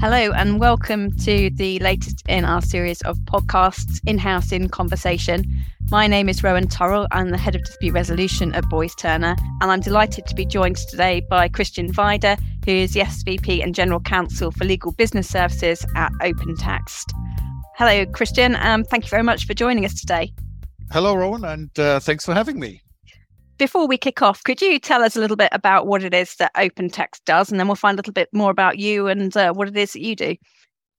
Hello, and welcome to the latest in our series of podcasts, In House in Conversation. My name is Rowan Turrall. I'm the head of dispute resolution at Boyes Turner, and I'm delighted to be joined today by Christian Waida, who is the SVP and General Counsel for Legal Business Services at OpenText. Hello, Christian. Um, thank you very much for joining us today. Hello, Rowan, and uh, thanks for having me. Before we kick off, could you tell us a little bit about what it is that OpenText does, and then we'll find a little bit more about you and uh, what it is that you do?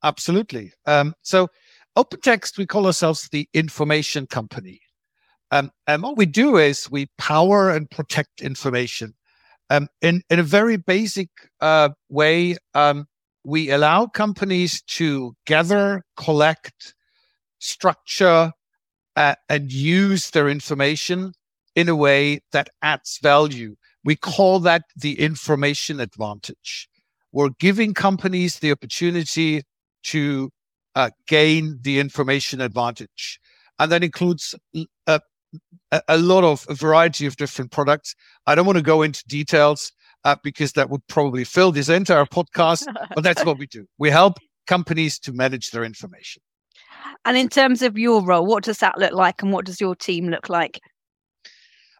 Absolutely. Um, so, OpenText, we call ourselves the information company. Um, and what we do is we power and protect information. Um, in, in a very basic uh, way, um, we allow companies to gather, collect, structure, uh, and use their information in a way that adds value. We call that the information advantage. We're giving companies the opportunity to uh, gain the information advantage. And that includes uh, a, a, lot of a variety of different products. I don't want to go into details uh, because that would probably fill this entire podcast, but that's what we do. We help companies to manage their information. And in terms of your role, what does that look like and what does your team look like?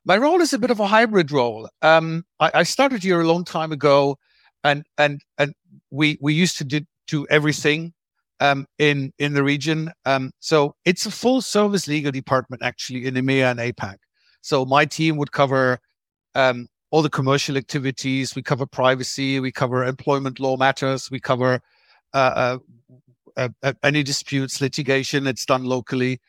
My role is a bit of a hybrid role. Um, I, I, started here a long time ago, and and and we we used to do, do everything um, in in the region. Um, so it's a full service legal department actually in EMEA and APAC. So my team would cover um, all the commercial activities. We cover privacy. We cover employment law matters. We cover uh, uh, uh, any disputes, litigation. It's done locally.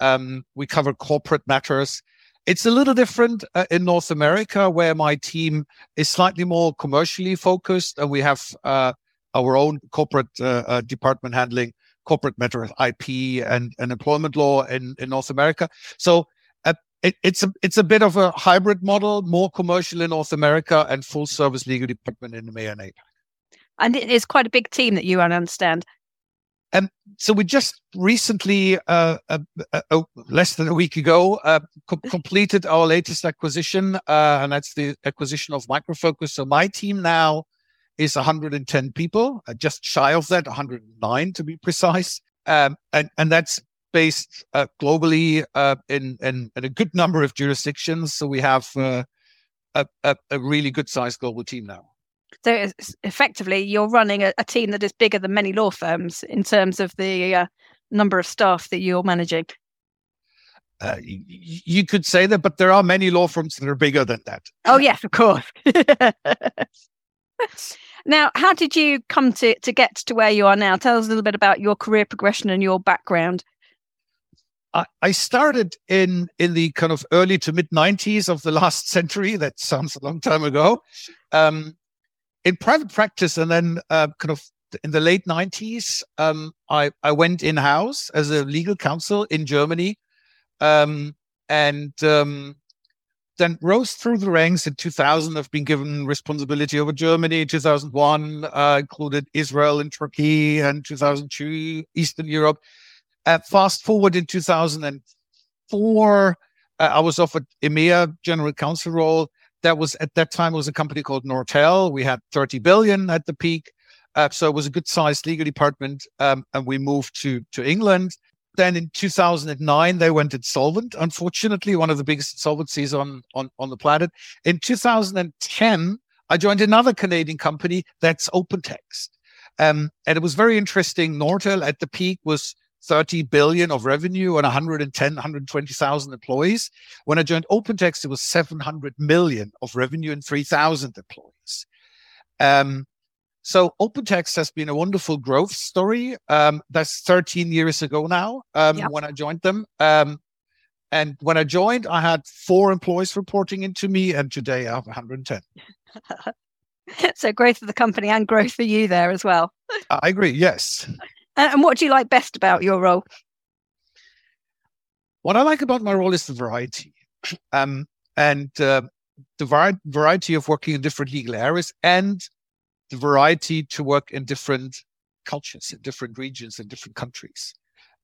Um, we cover corporate matters. It's a little different uh, in North America, where my team is slightly more commercially focused, and we have uh, our own corporate uh, uh department handling corporate matters, IP, and, and employment law in, in North America. So uh, it, it's a it's a bit of a hybrid model, more commercial in North America and full service legal department in the EMEA and APAC. And it is quite a big team that you understand. Um, so we just recently, uh, uh, uh, uh less than a week ago, uh, co- completed our latest acquisition, uh, and that's the acquisition of Micro Focus. So my team now is 110 people, just shy of that, 109 to be precise, um, and and that's based globally in, in, in a good number of jurisdictions. So we have a, a, a really good sized global team now. So effectively, you're running a, a, team that is bigger than many law firms in terms of the uh, number of staff that you're managing. Uh, you could say that, but there are many law firms that are bigger than that. Oh yes, of course. now, how did you come to to get to where you are now? Tell us a little bit about your career progression and your background. I, I started in in the kind of early to mid '90s of the last century. That sounds a long time ago. Um, in private practice, and then uh, kind of in the late 90s, um, I, I went in house as a legal counsel in Germany um, and um, then rose through the ranks in 2000. I've been given responsibility over Germany. 2001 uh, included Israel and Turkey, and 2002 Eastern Europe. Uh, fast forward in 2004, uh, I was offered EMEA general counsel role that was at that time It was a company called Nortel. We had 30 billion at the peak. Uh, so it was a good sized legal department. Um, and we moved to, to England. Then in 2009, they went insolvent. Unfortunately, one of the biggest insolvencies on, on, on the planet. In 2010, I joined another Canadian company that's OpenText. Um, and it was very interesting. Nortel at the peak was 30 billion of revenue and 110, 120,000 employees. When I joined OpenText, it was 700 million of revenue and 3,000 employees. Um, so OpenText has been a wonderful growth story. Um, that's 13 years ago now um, yep. when I joined them. Um, and when I joined, I had four employees reporting into me, and today I have 110. so growth for the company and growth for you there as well. I agree. Yes. And what do you like best about your role? What I like about my role is the variety, um, and uh, the var- variety of working in different legal areas, and the variety to work in different cultures, in different regions, in different countries.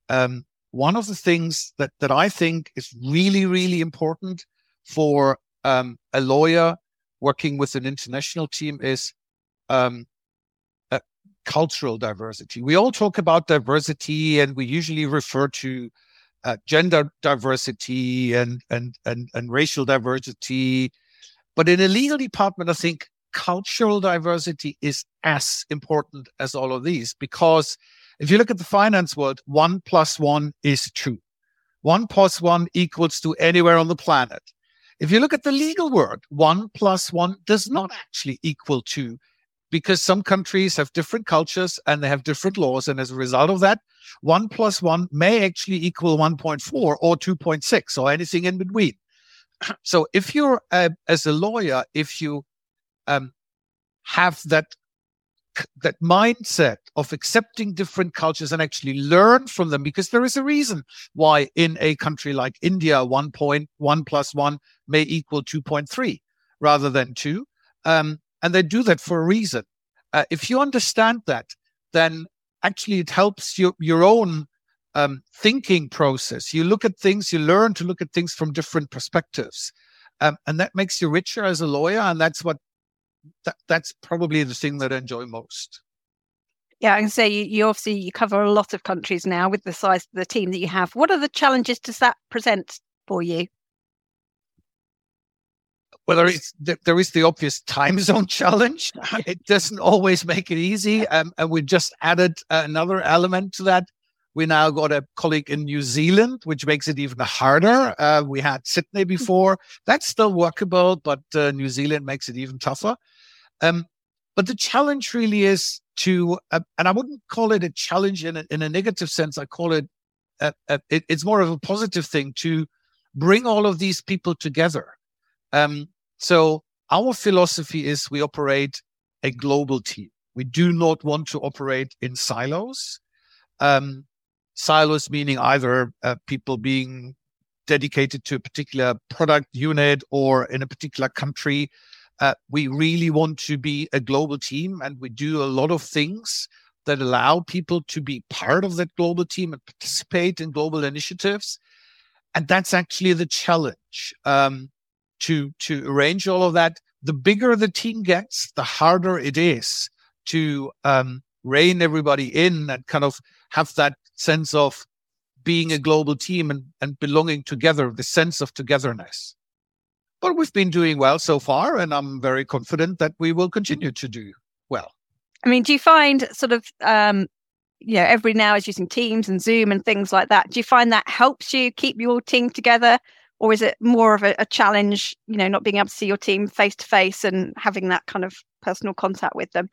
Um, one of the things that that I think is really, really important for um, a lawyer working with an international team is um, cultural diversity. We all talk about diversity and we usually refer to uh, gender diversity and, and, and, and racial diversity. But in a legal department, I think cultural diversity is as important as all of these because if you look at the finance world, one plus one is two. One plus one equals to anywhere on the planet. If you look at the legal world, one plus one does not actually equal two because some countries have different cultures and they have different laws. And as a result of that, one plus one may actually equal 1.4 or 2.6 or anything in between. So if you're, as a lawyer, if you um, have that that mindset of accepting different cultures and actually learn from them because there is a reason why in a country like India, 1.1 plus 1 may equal 2.3 rather than 2. Um, and they do that for a reason. Uh, if you understand that, then actually it helps your, your own um, thinking process. You look at things, you learn to look at things from different perspectives. Um, and that makes you richer as a lawyer. And that's what that, that's probably the thing that I enjoy most. Yeah, I can say you, you obviously you cover a lot of countries now with the size of the team that you have. What are the challenges does that present for you? Well, there is, there is the obvious time zone challenge. It doesn't always make it easy. Um, and we just added another element to that. We now got a colleague in New Zealand, which makes it even harder. Uh, we had Sydney hmm. before. That's still workable, but uh, New Zealand makes it even tougher. Um, but the challenge really is to, uh, and I wouldn't call it a challenge in a, in a negative sense. I call it, uh, uh, it, it's more of a positive thing to bring all of these people together. Um, so our philosophy is we operate a global team. We do not want to operate in silos. Um, silos meaning either uh, people being dedicated to a particular product unit or in a particular country. Uh, we really want to be a global team and we do a lot of things that allow people to be part of that global team and participate in global initiatives. And that's actually the challenge um, to, to arrange all of that. The bigger the team gets, the harder it is to um, rein everybody in and kind of have that sense of being a global team and, and belonging together, the sense of togetherness. But we've been doing well so far, and I'm very confident that we will continue to do well. I mean, do you find sort of, um, you know, every now is using Teams and Zoom and things like that. Do you find that helps you keep your team together? Or is it more of a, a challenge, you know, not being able to see your team face to face and having that kind of personal contact with them?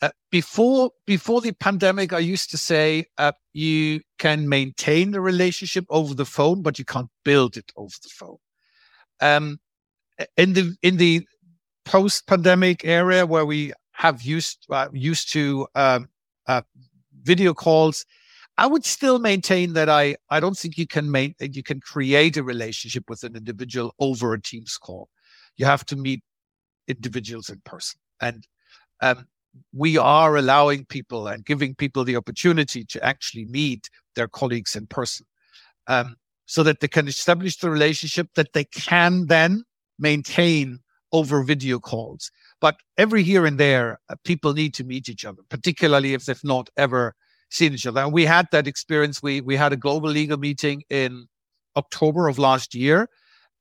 Uh, before before the pandemic, I used to say uh, you can maintain the relationship over the phone, but you can't build it over the phone. Um, in the in the post pandemic area where we have used uh, used to um, uh, video calls, I would still maintain that I I don't think you can main, you can create a relationship with an individual over a Teams call. You have to meet individuals in person, and um, we are allowing people and giving people the opportunity to actually meet their colleagues in person um, so that they can establish the relationship that they can then maintain over video calls. But every here and there, uh, people need to meet each other, particularly if they've not ever seen each other. And we had that experience. We we had a global legal meeting in October of last year,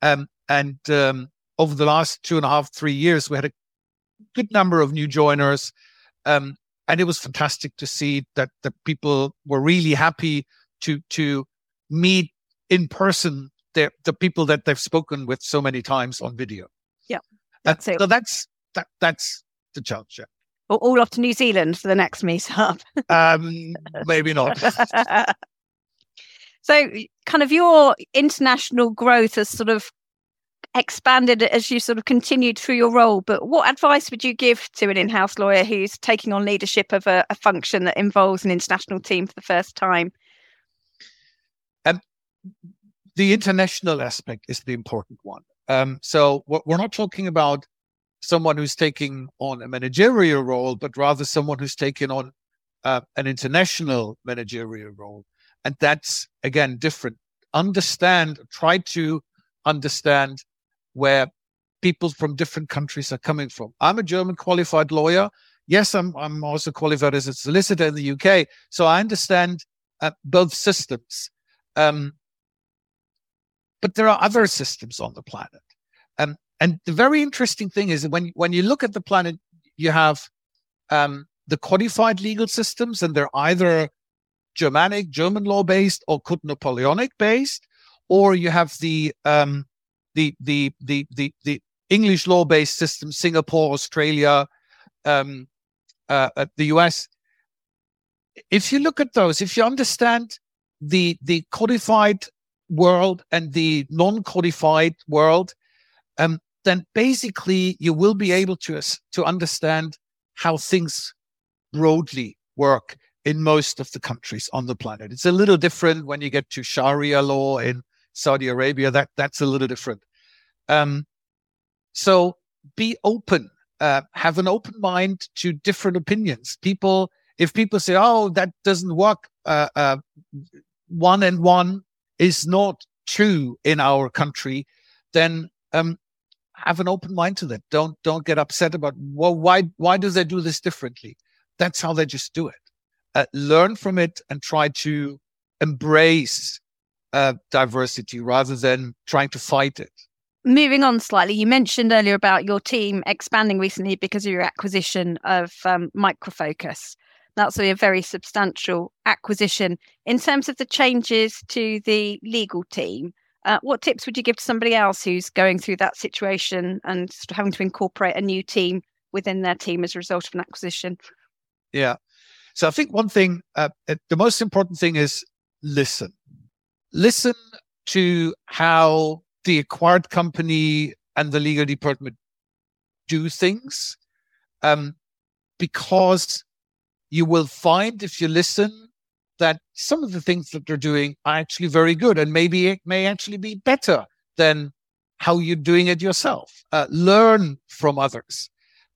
um, and um, over the last two and a half, three years, we had a good number of new joiners. Um, and it was fantastic to see that the people were really happy to to meet in person the the people that they've spoken with so many times on video. Yeah, that's it. So that's that that's the challenge. Yeah. All off to New Zealand for the next meetup. um, maybe not. so, kind of your international growth has sort of expanded as you sort of continued through your role. But what advice would you give to an in house lawyer who's taking on leadership of a, a, function that involves an international team for the first time? Um, the international aspect is the important one. Um, so we're not talking about someone who's taking on a managerial role, but rather someone who's taking on uh, an international managerial role. And that's again different. Understand, try to understand where people from different countries are coming from. I'm a German qualified lawyer. yes, I'm I'm also qualified as a solicitor in the UK, so I understand uh, both systems. Um, but there are other systems on the planet, um, and the very interesting thing is that when when you look at the planet, you have um, the codified legal systems, and they're either Germanic, German law based, or Code Napoleonic based, or you have the um, the the the the the English law based system, Singapore, Australia, um, uh, the US. If you look at those, if you understand the the codified world and the non-codified world, um, then basically you will be able to to understand how things broadly work in most of the countries on the planet. It's a little different when you get to Sharia law in Saudi Arabia. That that's a little different. Um, so be open, uh, have an open mind to different opinions. People, if people say, "Oh, that doesn't work," uh, uh, one and one is not true in our country, then um, have an open mind to that. Don't don't get upset about well, why why do they do this differently? That's how they just do it. Uh, learn from it and try to embrace uh, diversity rather than trying to fight it. Moving on slightly, you mentioned earlier about your team expanding recently because of your acquisition of um, Micro Focus. That's a very substantial acquisition. In terms of the changes to the legal team, uh, what tips would you give to somebody else who's going through that situation and having to incorporate a new team within their team as a result of an acquisition? Yeah. So I think one thing, uh, the most important thing is listen. Listen to how the acquired company and the legal department do things. Um, because you will find if you listen that some of the things that they're doing are actually very good and maybe it may actually be better than how you're doing it yourself. Uh, learn from others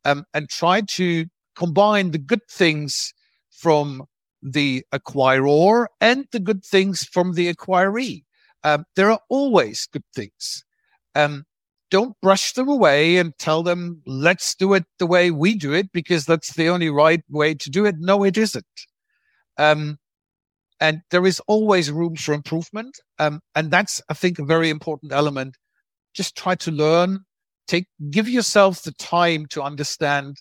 um, and try to combine the good things from the acquirer and the good things from the acquiree. Um, there are always good things. Um, don't brush them away and tell them, let's do it the way we do it because that's the only right way to do it. No, it isn't. Um, and there is always room for improvement. Um, and that's, I think, a very important element. Just try to learn, take, give yourself the time to understand,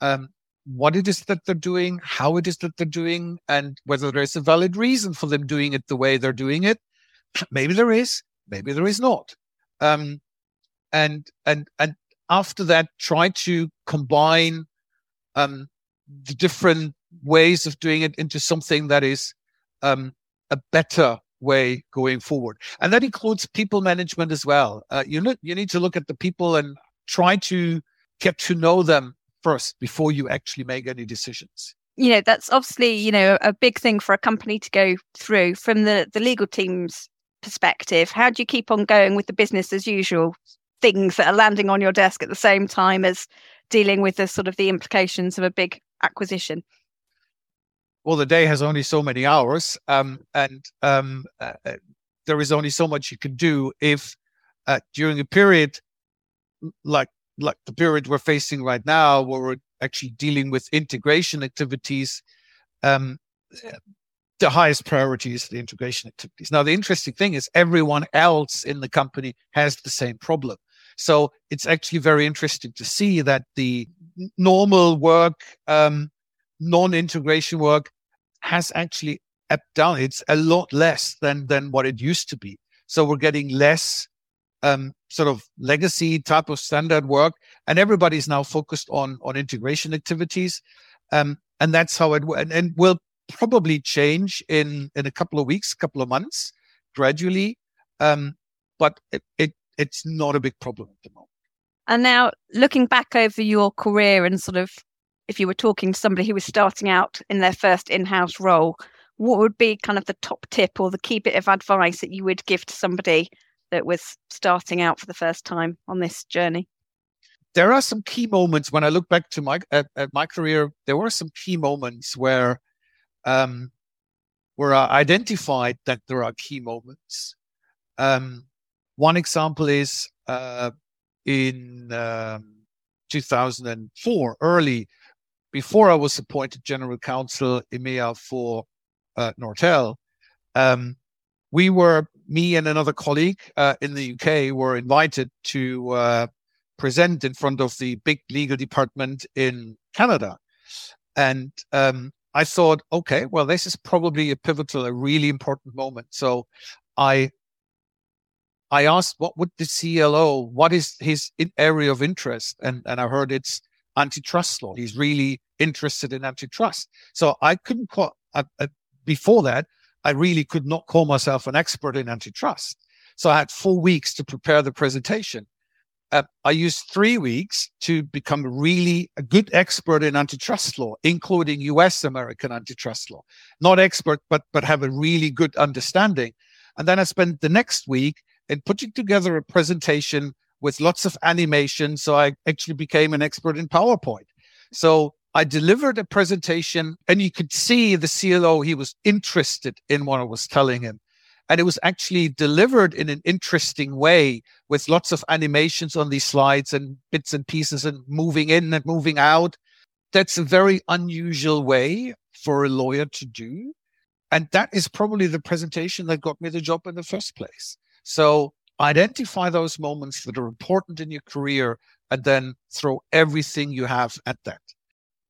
um, what it is that they're doing, how it is that they're doing, and whether there's a valid reason for them doing it the way they're doing it. Maybe there is, maybe there is not. Um, and and and after that, try to combine um, the different ways of doing it into something that is um, a better way going forward, and that includes people management as well. Uh, you know, you need to look at the people and try to get to know them first before you actually make any decisions. You know that's obviously you know a big thing for a company to go through from the the legal team's perspective. How do you keep on going with the business as usual things that are landing on your desk at the same time as dealing with the sort of the implications of a big acquisition well the day has only so many hours um, and um, uh, uh there is only so much you can do if uh, during a period like like the period we're facing right now, where we're actually dealing with integration activities, um, the highest priority is the integration activities. Now, the interesting thing is everyone else in the company has the same problem. So it's actually very interesting to see that the normal work, um, non-integration work has actually ebbed down. It's a lot less than, than what it used to be. So we're getting less um, sort of legacy type of standard work, and everybody's now focused on on integration activities, um, and that's how it and, and will probably change in in a couple of weeks, couple of months, gradually, um, but it, it it's not a big problem at the moment. And now, looking back over your career and sort of, if you were talking to somebody who was starting out in their first in-house role, what would be kind of the top tip or the key bit of advice that you would give to somebody that was starting out for the first time on this journey? There are some key moments when I look back to my at, at my career. There were some key moments where, um, where I identified that there are key moments. Um, one example is uh, in um, 2004, early before I was appointed general counsel EMEA for uh, Nortel, um, we were, me and another colleague uh, in the UK were invited to uh, present in front of the big legal department in Canada. And um, I thought, okay, well, this is probably a pivotal, a really important moment. So I I asked what would the CLO, what is his area of interest? And, and I heard it's antitrust law. He's really interested in antitrust. So I couldn't call, uh, uh, before that, I really could not call myself an expert in antitrust. So I had four weeks to prepare the presentation. Uh, I used three weeks to become really a good expert in antitrust law, including US American antitrust law. Not expert, but, but have a really good understanding. And then I spent the next week in putting together a presentation with lots of animation. So I actually became an expert in PowerPoint. So I delivered a presentation and you could see the CLO, he was interested in what I was telling him. And it was actually delivered in an interesting way with lots of animations on these slides and bits and pieces and moving in and moving out. That's a very unusual way for a lawyer to do. And that is probably the presentation that got me the job in the first place. So identify those moments that are important in your career and then throw everything you have at that.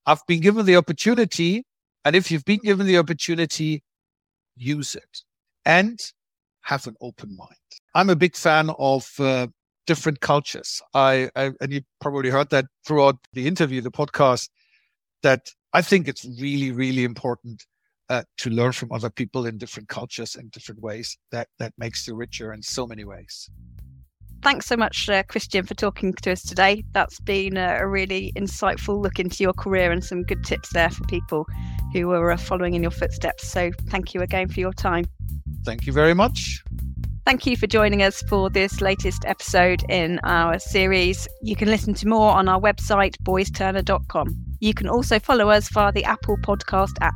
I've been given the opportunity. And if you've been given the opportunity, use it and have an open mind. I'm a big fan of uh, different cultures. I, I, and you probably heard that throughout the interview, the podcast, that I think it's really, really important uh, to learn from other people in different cultures and different ways that that makes you richer in so many ways thanks so much uh, christian for talking to us today that's been a, a, really insightful look into your career and some good tips there for people who are uh, following in your footsteps so thank you again for your time thank you very much Thank you for joining us for this latest episode in our series. You can listen to more on our website, boyesturner.com. You can also follow us via the Apple Podcast app.